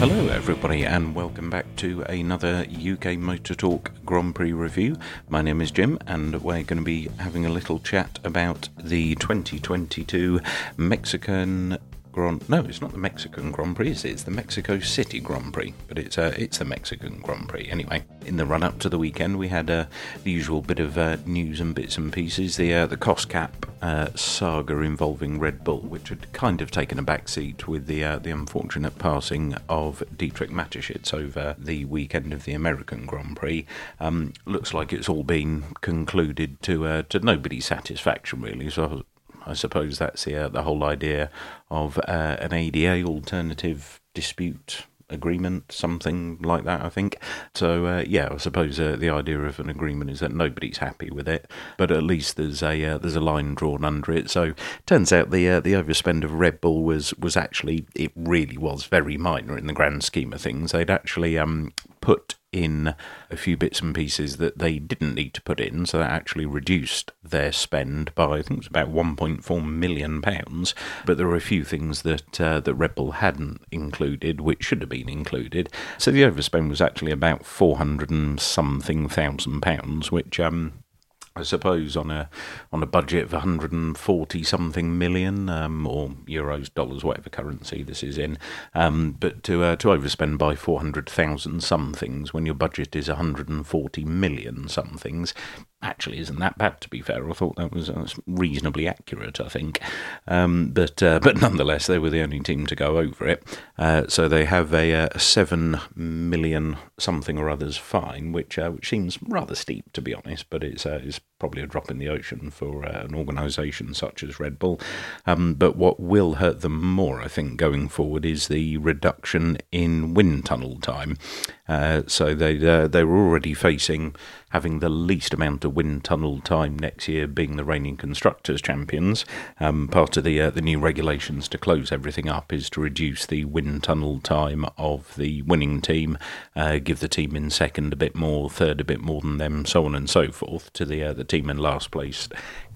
Hello, everybody, and welcome back to another UK Motor Talk Grand Prix review. My name is Jim, and we're going to be having a little chat about the 2022 Mexican Grand. No, it's not the Mexican Grand Prix. It's, the Mexico City Grand Prix, but it's uh, it's the Mexican Grand Prix anyway. In the run up to the weekend, we had uh, the usual bit of uh, news and bits and pieces. The uh, the cost cap uh, saga involving Red Bull, which had kind of taken a back seat with the the unfortunate passing of Dietrich Mateschitz over the weekend of the American Grand Prix. Um, looks like it's all been concluded to to nobody's satisfaction, really. So I suppose that's the, uh, the whole idea of uh, an ADA alternative dispute agreement, something like that, I think. So, uh, yeah, I suppose uh, the idea of an agreement is that nobody's happy with it, but at least there's a uh, there's a line drawn under it. So, turns out the uh, the overspend of Red Bull was was actually it really was very minor in the grand scheme of things. They'd actually um, put in a few bits and pieces that they didn't need to put in, so that actually reduced their spend by I think it was about 1.4 million pounds. But there were a few things that uh, that Red Bull hadn't included, which should have been included. So the overspend was actually about 400 and something thousand pounds, which um, I suppose on a on a budget of 140 something million um, or euros, dollars, whatever currency this is in, um, but to uh, to overspend by 400,000 somethings when your budget is 140 million somethings actually isn't that bad to be fair. I thought that was, uh, reasonably accurate. I think, um, but uh, but nonetheless, they were the only team to go over it. Uh, so they have a, uh, a, seven million something or others fine, which uh, which seems rather steep to be honest. But it's uh, it's probably a drop in the ocean for an organisation such as Red Bull. Um, but what will hurt them more, I think, going forward, is the reduction in wind tunnel time. so they they were already facing having the least amount of wind tunnel time next year, being the reigning constructors champions. Um, part of the uh, the new regulations to close everything up is to reduce the wind tunnel time of the winning team, uh, give the team in second a bit more, third a bit more than them, so on and so forth. To the uh, the team in last place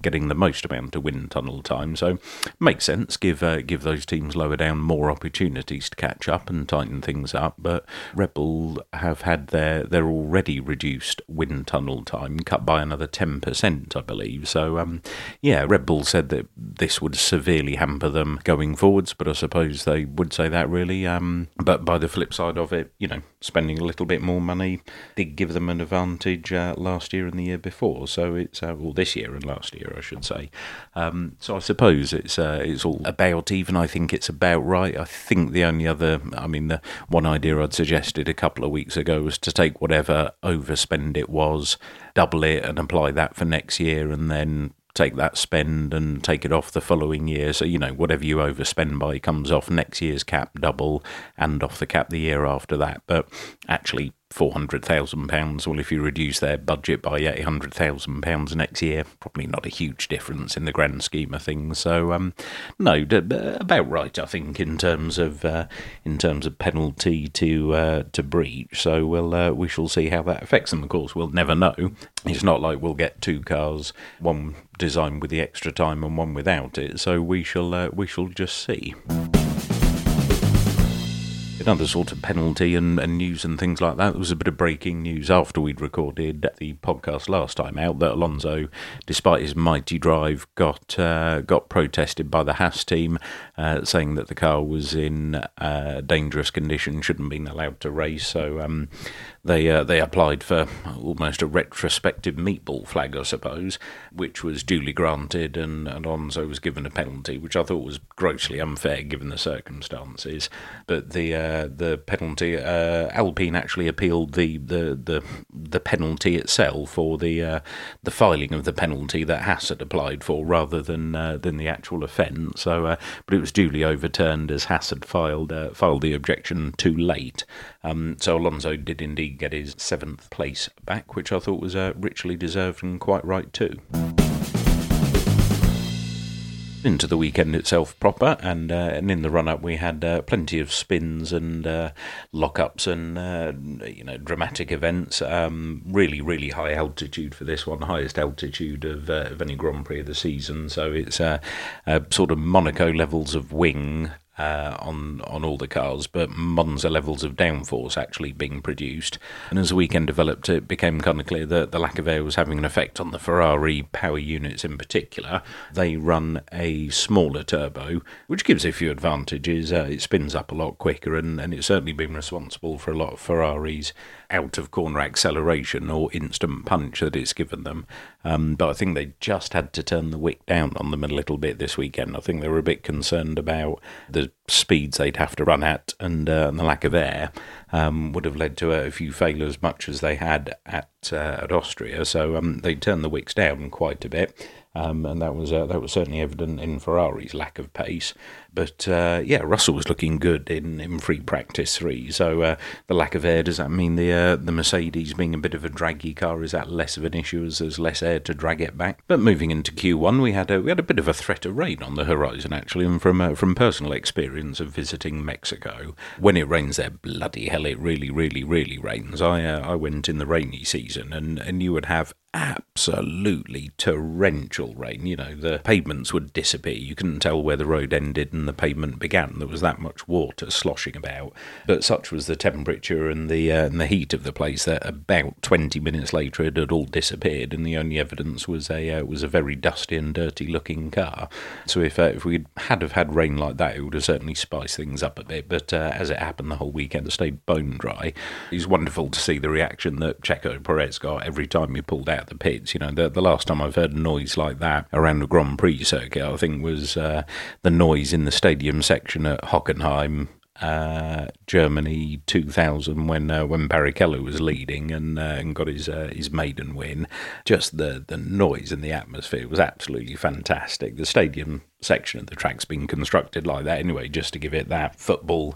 getting the most amount of wind tunnel time. So makes sense. Give uh, give those teams lower down more opportunities to catch up and tighten things up. But Red Bull have had their their already reduced wind tunnel time cut by another ten percent, I believe. So um, yeah, Red Bull said that this would severely hamper them going forwards. But I suppose they would say that really. Um, but by the flip side of it, you know, spending a little bit more money did give them an advantage uh, last year and the year before. So it's uh, well this year and last year I should say. Um, so I suppose it's uh, it's all about even. I think it's about right. I think the only other, I mean, the one idea I'd suggested a couple of weeks ago was to take whatever overspend it was, double it, and apply that for next year, and then take that spend and take it off the following year. So, you know, whatever you overspend by comes off next year's cap double and off the cap the year after that. But actually, £400,000. Well, if you reduce their budget by £800,000 next year, probably not a huge difference in the grand scheme of things. So, um, no, d- about right, I think, in terms of uh, in terms of penalty to uh, to breach. So, we'll, uh, we shall see how that affects them. Of course, we'll never know. It's not like we'll get two cars, one designed with the extra time and one without it. So, we shall uh, we shall just see another sort of penalty and, and, news and things like that. There was a bit of breaking news after we'd recorded the podcast last time out that Alonso, despite his mighty drive, got uh, got protested by the Haas team, uh, saying that the car was in uh, dangerous condition, shouldn't have been allowed to race. So um, they uh, they applied for almost a retrospective meatball flag, I suppose, which was duly granted, and, Alonso was given a penalty, which I thought was grossly unfair given the circumstances. But the uh, the penalty. Uh, Alpine actually appealed the, the, the, the penalty itself, or the uh, the filing of the penalty that Haas applied for, rather than uh, than the actual offence. So, uh, but it was duly overturned as Haas filed filed the objection too late. Um, so Alonso did indeed get his seventh place back, which I thought was richly deserved and quite right too into the weekend itself proper, and uh, and in the run up we had uh, plenty of spins and uh, lockups and uh, you know dramatic events. Um, really, really high altitude for this one, highest altitude of, uh, of any Grand Prix of the season. So it's uh, sort of Monaco levels of wing uh, on on all the cars, but Monza levels of downforce actually being produced. And as the weekend developed, it became kind of clear that the lack of air was having an effect on the Ferrari power units in particular. They run a smaller turbo, which gives a few advantages. Uh, it spins up a lot quicker, and, and it's certainly been responsible for a lot of Ferraris out of corner acceleration or instant punch that it's given them. Um, but I think they just had to turn the wick down on them a little bit this weekend. I think they were a bit concerned about the speeds they'd have to run at and, uh, and the lack of air um, would have led to a few failures, much as they had at uh, at Austria. So um, they turned the wicks down quite a bit. Um, and that was uh, that was certainly evident in Ferrari's lack of pace. But uh, yeah, Russell was looking good in, in free practice three. So uh, the lack of air does that mean the uh, the Mercedes being a bit of a draggy car is that less of an issue as there's less air to drag it back? But moving into Q1, we had a we had a bit of a threat of rain on the horizon actually, and from uh, from personal experience of visiting Mexico, when it rains there, bloody hell, it really really really rains. I uh, I went in the rainy season, and and you would have absolutely torrential rain. You know, the pavements would disappear. You couldn't tell where the road ended and the pavement began. There was that much water sloshing about. But such was the temperature and the uh, and the heat of the place that about 20 minutes later it had all disappeared, and the only evidence was a uh, was a very dusty and dirty looking car. So if uh, if we had have had rain like that, it would have certainly spiced things up a bit. But uh, as it happened, the whole weekend stayed bone dry. It was wonderful to see the reaction that Checo Perez got every time he pulled out the pits. You know, the, the last time I've heard a noise like that around a Grand Prix circuit, I think was uh, the noise in the stadium section at Hockenheim uh, Germany 2000 when uh, when Barrichello was leading and uh, and got his uh, his maiden win. Just the the noise and the atmosphere was absolutely fantastic. The stadium section of the track's been constructed like that anyway, just to give it that football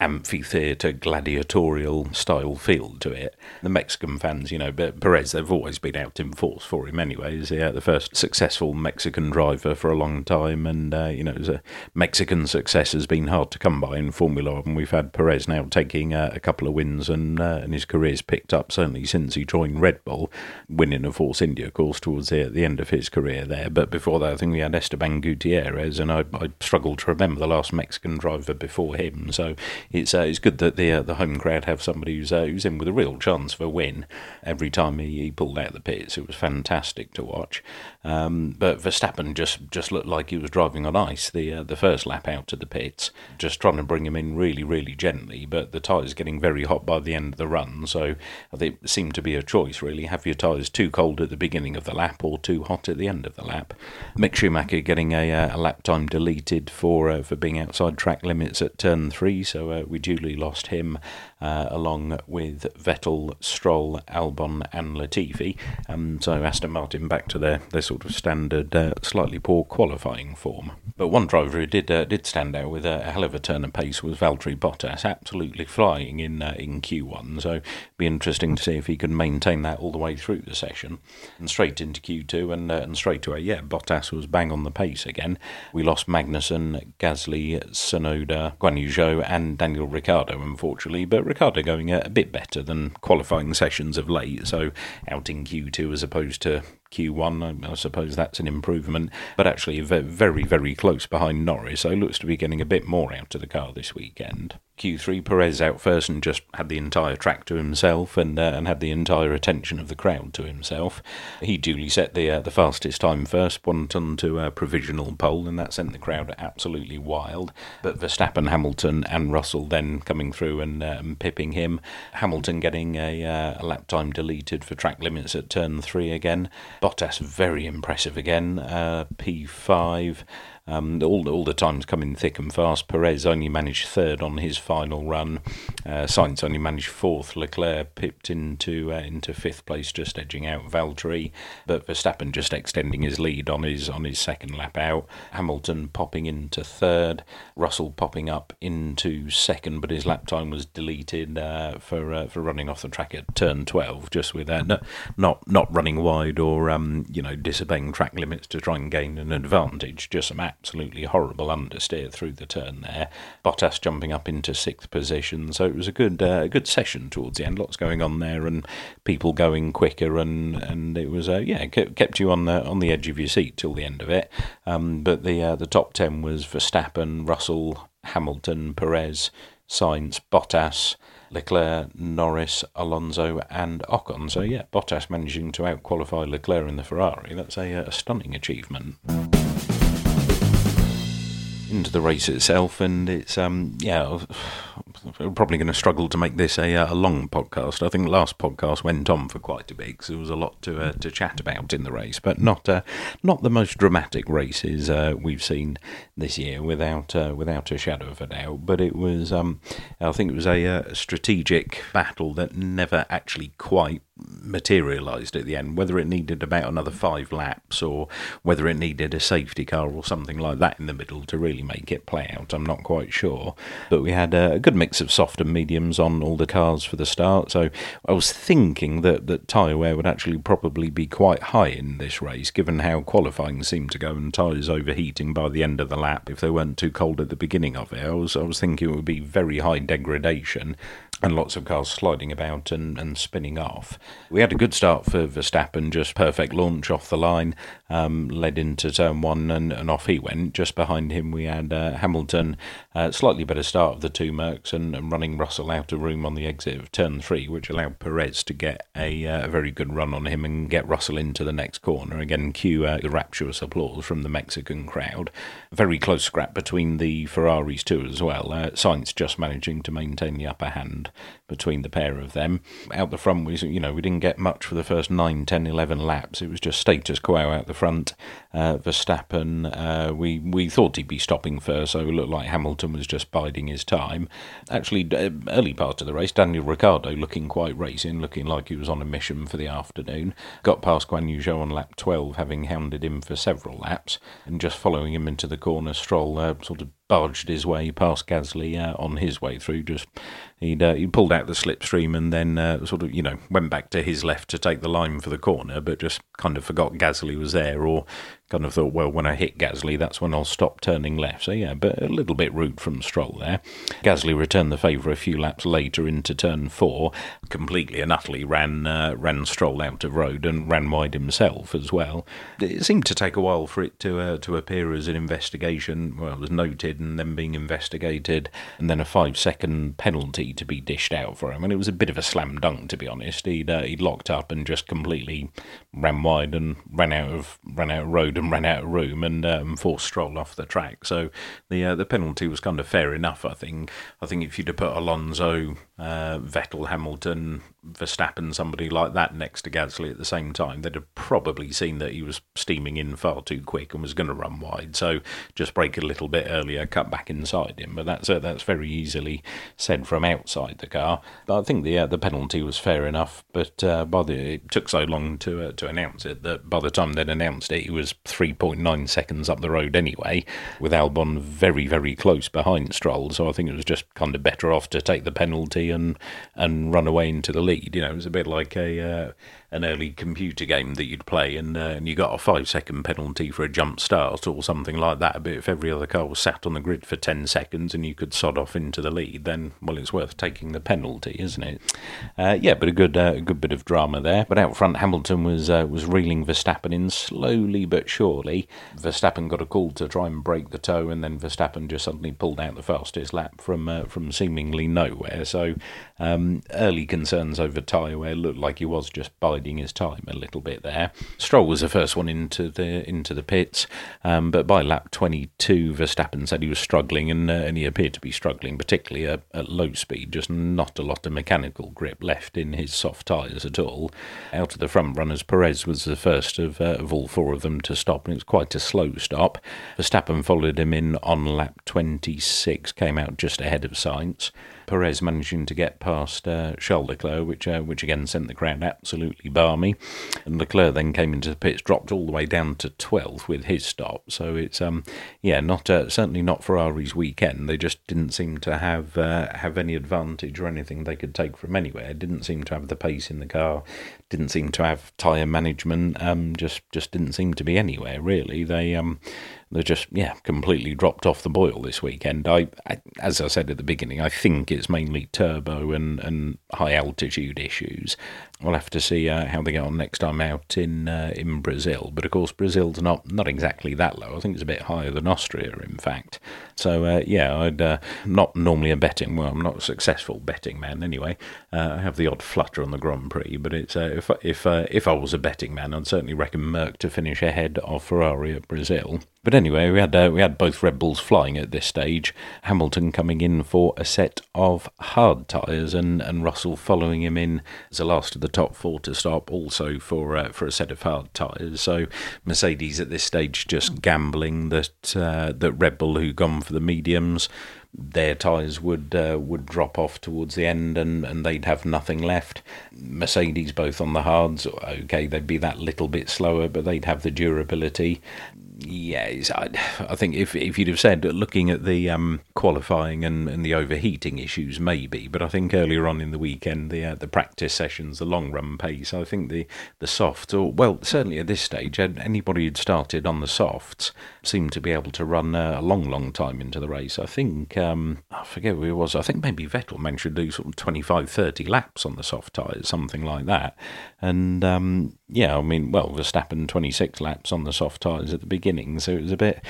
amphitheatre gladiatorial style feel to it. The Mexican fans, you know, Perez, they've always been out in force for him anyway. He's yeah, the first successful Mexican driver for a long time, and uh, you know, a Mexican success has been hard to come by in Formula One. We've had Perez now taking uh, a couple of wins, and uh, and his career's picked up certainly since he joined Red Bull, winning a Force India, course, towards the, the end of his career there. But before that, I think we had Esteban Gutierrez, and I, I struggled to remember the last Mexican driver before him. So it's uh, it's good that the uh, the home crowd have somebody who's uh, who's in with a real chance for a win every time he, he pulled out of the pits. It was fantastic to watch. Um, but Verstappen just, just looked like he was driving on ice the uh, the first lap out to the pits, just trying to bring him in really really gently. But the tyres getting very hot by the end of the run, so it seemed to be a choice really. Have your tyres too cold at the beginning of the lap or too hot at the end of the lap. Mick Schumacher getting a, uh, a lap time deleted for uh, for being outside track limits at turn three, so we duly lost him uh, along with Vettel, Stroll, Albon, and Latifi. Um, so Aston Martin back to their, their sort of standard, uh, slightly poor qualifying form. But one driver who did uh, did stand out with a, hell of a turn of pace was Valtteri Bottas, absolutely flying in uh, in Q1. So be interesting to see if he can maintain that all the way through the session and straight into Q2 and uh, and straight away. Yeah, Bottas was bang on the pace again. We lost Magnussen, Gasly, Tsunoda, Guan Yu Zhou, and Daniel Ricciardo, unfortunately. But Ricciardo going a, a bit better than qualifying sessions of late. So out in Q2 as opposed to Q1. I suppose that's an improvement, but actually very, very close behind Norris. So looks to be getting a bit more out of the car this weekend. Q3, Perez out first and just had the entire track to himself and uh, and had the entire attention of the crowd to himself. He duly set the uh, the fastest time first, went on to a provisional pole, and that sent the crowd absolutely wild. But Verstappen, Hamilton, and Russell then coming through and, uh, pipping him. Hamilton getting a, uh, a lap time deleted for track limits at turn three again. Bottas very impressive again, uh, P5. Um, all, all the times coming thick and fast. Perez only managed third on his final run. Uh, Sainz only managed fourth. Leclerc pipped into uh, into fifth place, just edging out Valtteri. But Verstappen just extending his lead on his on his second lap out. Hamilton popping into third. Russell popping up into second, but his lap time was deleted uh, for uh, for running off the track at turn 12, just with no, not not running wide or um, you know disobeying track limits to try and gain an advantage. Just some absolutely horrible understeer through the turn there. Bottas jumping up into sixth position, so it was a good uh, good session towards the end. Lots going on there, and people going quicker, and, and it was uh, yeah kept you on the on the edge of your seat till the end of it. Um, but the uh, the top ten was Verstappen, Russell, Hamilton, Perez, Sainz, Bottas. Leclerc, Norris, Alonso, and Ocon. So, yeah, Bottas managing to outqualify Leclerc in the Ferrari. That's a, a stunning achievement into the race itself, and it's um yeah, we're probably going to struggle to make this a, a long podcast. I think last podcast went on for quite a bit because there was a lot to uh, to chat about in the race, but not uh, not the most dramatic races uh, we've seen this year, without uh, without a shadow of a doubt. But it was um I think it was a, a uh, strategic battle that never actually quite materialised at the end, whether it needed about another five laps or whether it needed a safety car or something like that in the middle to really make it play out. I'm not quite sure. But we had a good mix of soft and mediums on all the cars for the start. So I was thinking that, that tyre wear would actually probably be quite high in this race, given how qualifying seemed to go and tyres overheating by the end of the lap if they weren't too cold at the beginning of it. I was, I was thinking it would be very high degradation and lots of cars sliding about and, and spinning off. We had a good start for Verstappen, just perfect launch off the line, um, led into turn one, and, and off he went. Just behind him, we had uh, Hamilton, uh, slightly better start of the two Mercs, and, and, running Russell out of room on the exit of turn three, which allowed Perez to get a, uh, very good run on him and get Russell into the next corner. Again, cue uh, rapturous applause from the Mexican crowd. Very close scrap between the Ferraris, too, as well. Uh, Sainz just managing to maintain the upper hand between the pair of them. Out the front, we, you know, we didn't get much for the first 9, 10, 11 laps. It was just status quo out the front. Uh, Verstappen, uh, we, we thought he'd be stopping first, so it looked like Hamilton was just biding his time. Actually, uh, early part of the race, Daniel Ricciardo looking quite racing, looking like he was on a mission for the afternoon. Got past Guan Yu Zhou on lap 12, having hounded him for several laps, and just following him into the corner, Stroll uh, sort of barged his way past Gasly uh, on his way through. Just he'd uh, he pulled out the slipstream and then uh, sort of you know went back to his left to take the line for the corner, but just kind of forgot Gasly was there, or kind of thought, well, when I hit Gasly, that's when I'll stop turning left. So yeah, but a little bit rude from Stroll there. Gasly returned the favour a few laps later into turn four, completely and utterly ran uh, ran Stroll out of road and ran wide himself as well. It seemed to take a while for it to uh, to appear as an investigation. Well, it was noted and then being investigated, and then a five second penalty to be dished out for him. And it was a bit of a slam dunk, to be honest. He'd uh, he'd locked up and just completely ran wide and ran out of ran out of road and ran out of room and um, forced Stroll off the track. So the uh, the penalty was kind of fair enough, I think. I think if you'd have put Alonso, uh, Vettel, Hamilton, Verstappen, somebody like that next to Gasly at the same time, they'd have probably seen that he was steaming in far too quick and was going to run wide. So just brake it a little bit earlier, cut back inside him. But that's uh, that's very easily said from outside the car. But I think the uh, the penalty was fair enough. But uh, by the it took so long to uh, to announce it that by the time they'd announced it, he was 3.9 seconds up the road anyway, with Albon very very close behind Stroll. So I think it was just kind of better off to take the penalty and and run away into the lead. You know, it was a bit like a uh, an early computer game that you'd play, and, uh, and you got a five second penalty for a jump start or something like that. But if every other car was sat on the grid for 10 seconds and you could sod off into the lead, then, well, it's worth taking the penalty, isn't it? Uh, yeah, but a good uh, a good bit of drama there. But out front, Hamilton was uh, was reeling Verstappen in slowly but surely. Verstappen got a call to try and break the tow, and then Verstappen just suddenly pulled out the fastest lap from uh, from seemingly nowhere. So um, early concerns over tyre wear looked like he was just by biding his time a little bit there. Stroll was the first one into the into the pits, um, but by lap 22, Verstappen said he was struggling, and, uh, and he appeared to be struggling, particularly at, at, low speed. Just not a lot of mechanical grip left in his soft tyres at all. Out of the front runners, Perez was the first of, uh, of all four of them to stop, and it was quite a slow stop. Verstappen followed him in on lap 26, came out just ahead of Sainz. Perez managing to get past uh, Charles Leclerc, which uh, which again sent the crowd absolutely barmy. And Leclerc then came into the pits, dropped all the way down to 12th with his stop. So it's um yeah, not uh, certainly not Ferrari's weekend. They just didn't seem to have uh, have any advantage or anything they could take from anywhere. Didn't seem to have the pace in the car. Didn't seem to have tyre management. Um, just just didn't seem to be anywhere really. They um they just yeah completely dropped off the boil this weekend. I, I, as I said at the beginning, I think it's mainly turbo and and high altitude issues. We'll have to see uh, how they get on next time out in uh, in Brazil. But of course, Brazil's not not exactly that low. I think it's a bit higher than Austria, in fact. So uh, yeah, I'd uh, not normally a betting. Well, I'm not a successful betting man anyway. Uh, I have the odd flutter on the Grand Prix, but it's uh, if if if I was a betting man, I'd certainly reckon Merc to finish ahead of Ferrari at Brazil. But anyway, we had we had both Red Bulls flying at this stage. Hamilton coming in for a set of hard tyres, and, and Russell following him in as the last of the top four to stop, also for uh, for a set of hard tyres. So Mercedes at this stage just gambling that uh, that Red Bull, who gone for the mediums, their tyres would uh, would drop off towards the end and, and they'd have nothing left. Mercedes both on the hards, okay, they'd be that little bit slower, but they'd have the durability yeah, I, I think if if you'd have said looking at the um, qualifying and, and the overheating issues, maybe, but I think earlier on in the weekend, the uh, the practice sessions, the long run pace, I think the the softs, or well, certainly at this stage, anybody who'd started on the softs seemed to be able to run uh, a long, long time into the race. I think um, I forget who it was. I think maybe Vettel to do sort of 25, 30 laps on the soft tyres, something like that, and um, yeah, I mean, well, Verstappen 26 laps on the soft tyres at the beginning, so it was a bit,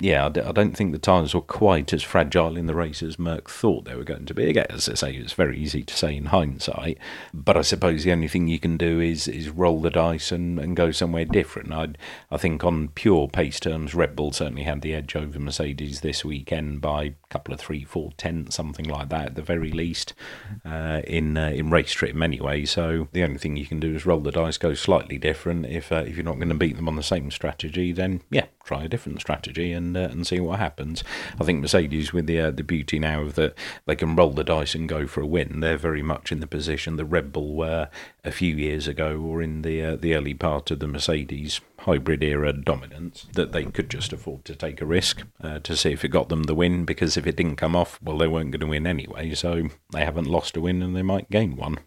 yeah, I don't think the tyres were quite as fragile in the race as Merc thought they were going to be. Again, as I say, it's very easy to say in hindsight, but I suppose the only thing you can do is is roll the dice and, and go somewhere different. I I think on pure pace terms, Red Bull certainly had the edge over Mercedes this weekend by a couple of three, four tenths, something like that at the very least, uh, in uh, in race trim anyway. So the only thing you can do is roll the dice, go slightly different. If uh, if you're not going to beat them on the same strategy, then yeah, try a different strategy and uh, and see what happens. I think Mercedes, with the uh, the beauty now of that they can roll the dice and go for a win, they're very much in the position the Red Bull were a few years ago, or in the uh, the early part of the Mercedes hybrid era dominance, that they could just afford to take a risk uh, to see if it got them the win. Because if it didn't come off, well, they weren't going to win anyway. So they haven't lost a win, and they might gain one.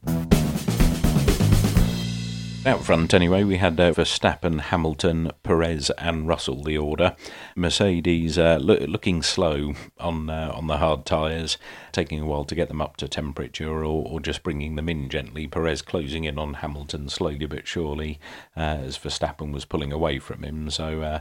Out front, anyway, we had uh, Verstappen, Hamilton, Perez, and Russell. The order. Mercedes uh, lo- looking slow on uh, on the hard tyres, taking a while to get them up to temperature, or, or just bringing them in gently. Perez closing in on Hamilton slowly but surely, uh, as Verstappen was pulling away from him. So uh,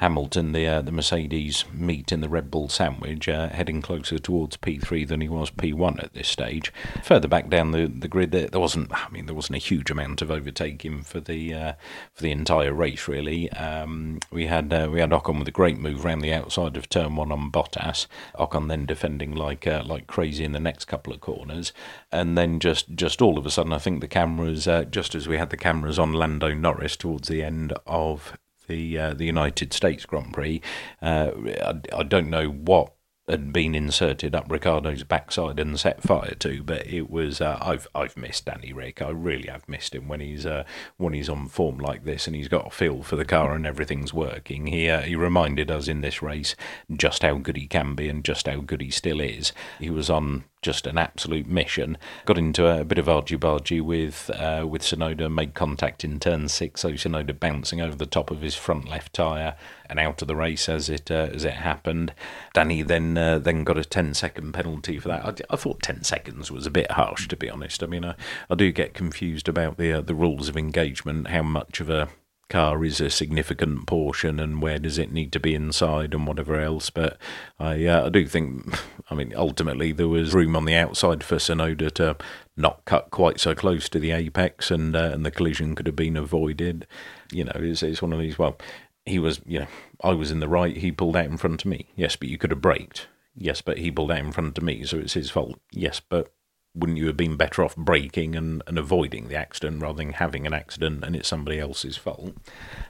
Hamilton, the uh, the Mercedes meet in the Red Bull sandwich, uh, heading closer towards P3 than he was P1 at this stage. Further back down the, the grid, there, there wasn't. I mean, there wasn't a huge amount of overtaking for the uh, for the entire race. Really, um, we had uh, we had Ocon with a great move around the outside of Turn One on Bottas. Ocon then defending like uh, like crazy in the next couple of corners, and then just just all of a sudden, I think the cameras, uh, just as we had the cameras on Lando Norris towards the end of the uh, the United States Grand Prix. Uh, I, I, don't know what had been inserted up Ricciardo's backside and set fire to, but it was uh, I've I've missed Danny Ric. I really have missed him when he's uh, when he's on form like this and he's got a feel for the car and everything's working. He uh, he reminded us in this race just how good he can be and just how good he still is. He was on just an absolute mission. Got into a, bit of argy bargy with uh, with Tsunoda, made contact in turn six, so Tsunoda bouncing over the top of his front left tyre and out of the race as it uh, as it happened. Danny then uh, then got a 10 second penalty for that. I, I, thought 10 seconds was a bit harsh, to be honest. I mean, I, I do get confused about the uh, the rules of engagement, how much of a car is a significant portion and where does it need to be inside and whatever else. But I, uh, I do think, I mean, ultimately there was room on the outside for Tsunoda to not cut quite so close to the apex and uh, and the collision could have been avoided. You know, it's, it's one of these, well, he was, you know, I was in the right, he pulled out in front of me. Yes, but you could have braked. Yes, but he pulled out in front of me, so it's his fault. Yes, but wouldn't you have been better off braking and, and avoiding the accident rather than having an accident and it's somebody else's fault?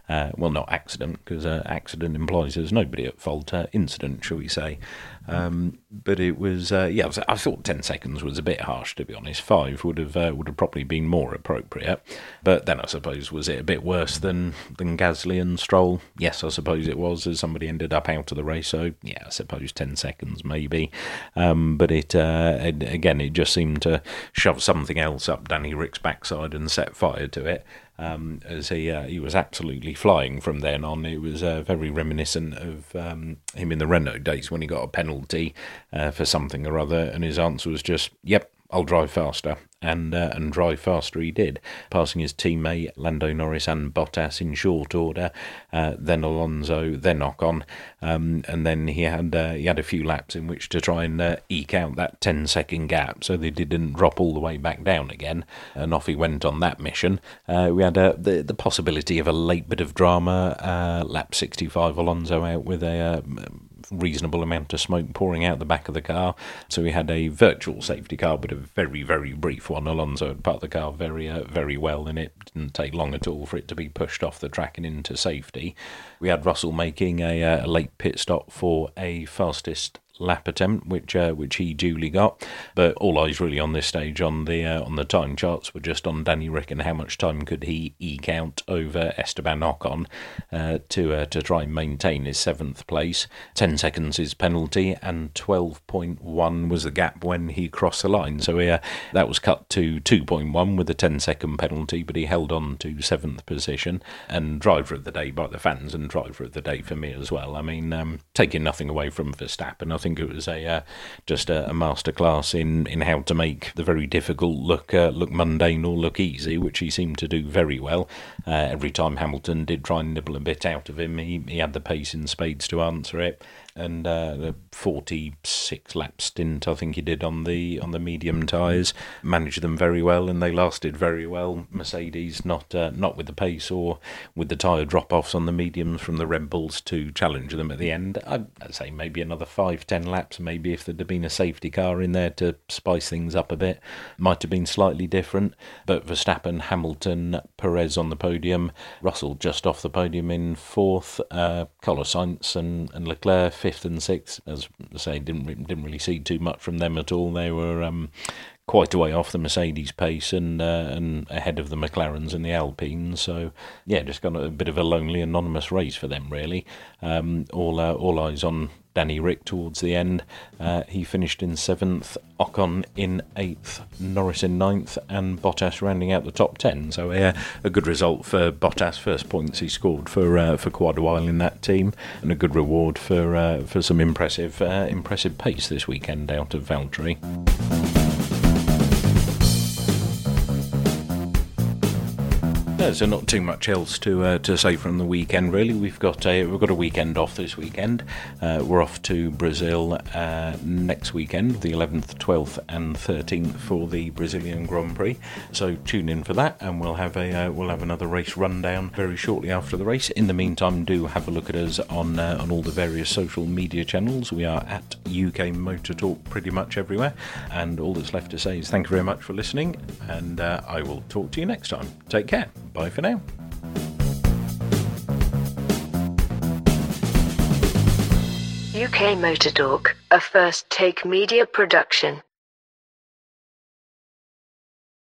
Uh, well, not accident, because uh, accident implies there's nobody at fault. Uh, incident, shall we say? Um, but it was, uh, yeah, I, thought ten seconds was a bit harsh, to be honest. Five would have uh, would have probably been more appropriate. But then I suppose was it a bit worse than than Gasly and Stroll? Yes, I suppose it was, as somebody ended up out of the race. So yeah, I suppose ten seconds maybe. Um, but it, uh, it again, it just seemed to shove something else up Danny Ric's backside and set fire to it. Um, as he uh, he was absolutely flying from then on. It was uh, very reminiscent of um, him in the Renault days when he got a penalty uh, for something or other, and his answer was just, "Yep, I'll drive faster and uh, and drive faster he did, passing his teammate Lando Norris and Bottas in short order, uh, then Alonso, then Ocon, um, and then he had uh, he had a few laps in which to try and uh, eke out that 10 second gap, so they didn't drop all the way back down again, and off he went on that mission. Uh, we had uh, the the possibility of a late bit of drama, lap 65 Alonso out with a reasonable amount of smoke pouring out the back of the car. So we had a virtual safety car, but a very, very brief one. Alonso had parked the car very, uh, very well, and it didn't take long at all for it to be pushed off the track and into safety. We had Russell making a, uh, a late pit stop for a fastest lap attempt, which uh, which he duly got. But all eyes really on this stage on the uh, on the time charts were just on Danny Ric and how much time could he eke out over Esteban Ocon uh, to uh, to try and maintain his seventh place. Ten seconds his penalty, and twelve point one was the gap when he crossed the line. So uh, that was cut to two point one with a 10 second penalty, but he held on to seventh position and driver of the day by the fans and driver of the day for me as well. I mean, um, taking nothing away from Verstappen, I think think it was a uh, just a, a masterclass in, in how to make the very difficult look uh, look mundane or look easy, which he seemed to do very well. Uh, every time Hamilton did try and nibble a bit out of him, he, he had the pace in spades to answer it and uh, the 46 lap stint I think he did on the on the medium tyres. Managed them very well and they lasted very well. Mercedes not uh, not with the pace or with the tyre drop offs on the mediums from the Red Bulls to challenge them at the end. I'd, say maybe another 5 10 laps maybe if there'd been a safety car in there to spice things up a bit. Might have been slightly different but Verstappen Hamilton Perez on the podium Russell just off the podium in fourth uh, Carlos Sainz and, and Leclerc fifth and sixth. As I say, didn't didn't really see too much from them at all. They were um, quite a way off the Mercedes pace and uh, and ahead of the McLarens and the Alpines. So yeah, just got a bit of a lonely, anonymous race for them really. Um, all uh, all eyes on Danny Ric towards the end. Uh, he finished in seventh, Ocon in eighth, Norris in ninth, and Bottas rounding out the top ten. So uh, a good result for Bottas. First points he scored for uh, for quite a while in that team, and a good reward for uh, for some impressive uh, impressive pace this weekend out of Valtteri. So not too much else to uh, to say from the weekend. Really, we've got a we've got a weekend off this weekend. Uh, we're off to Brazil uh, next weekend, the 11th, 12th, and 13th for the Brazilian Grand Prix. So tune in for that, and we'll have a uh, we'll have another race rundown very shortly after the race. In the meantime, do have a look at us on uh, on all the various social media channels. We are at UK Motor Talk pretty much everywhere, and all that's left to say is thank you very much for listening, and uh, I will talk to you next time. Take care. Bye for now. UK Motor Talk, a first take media production.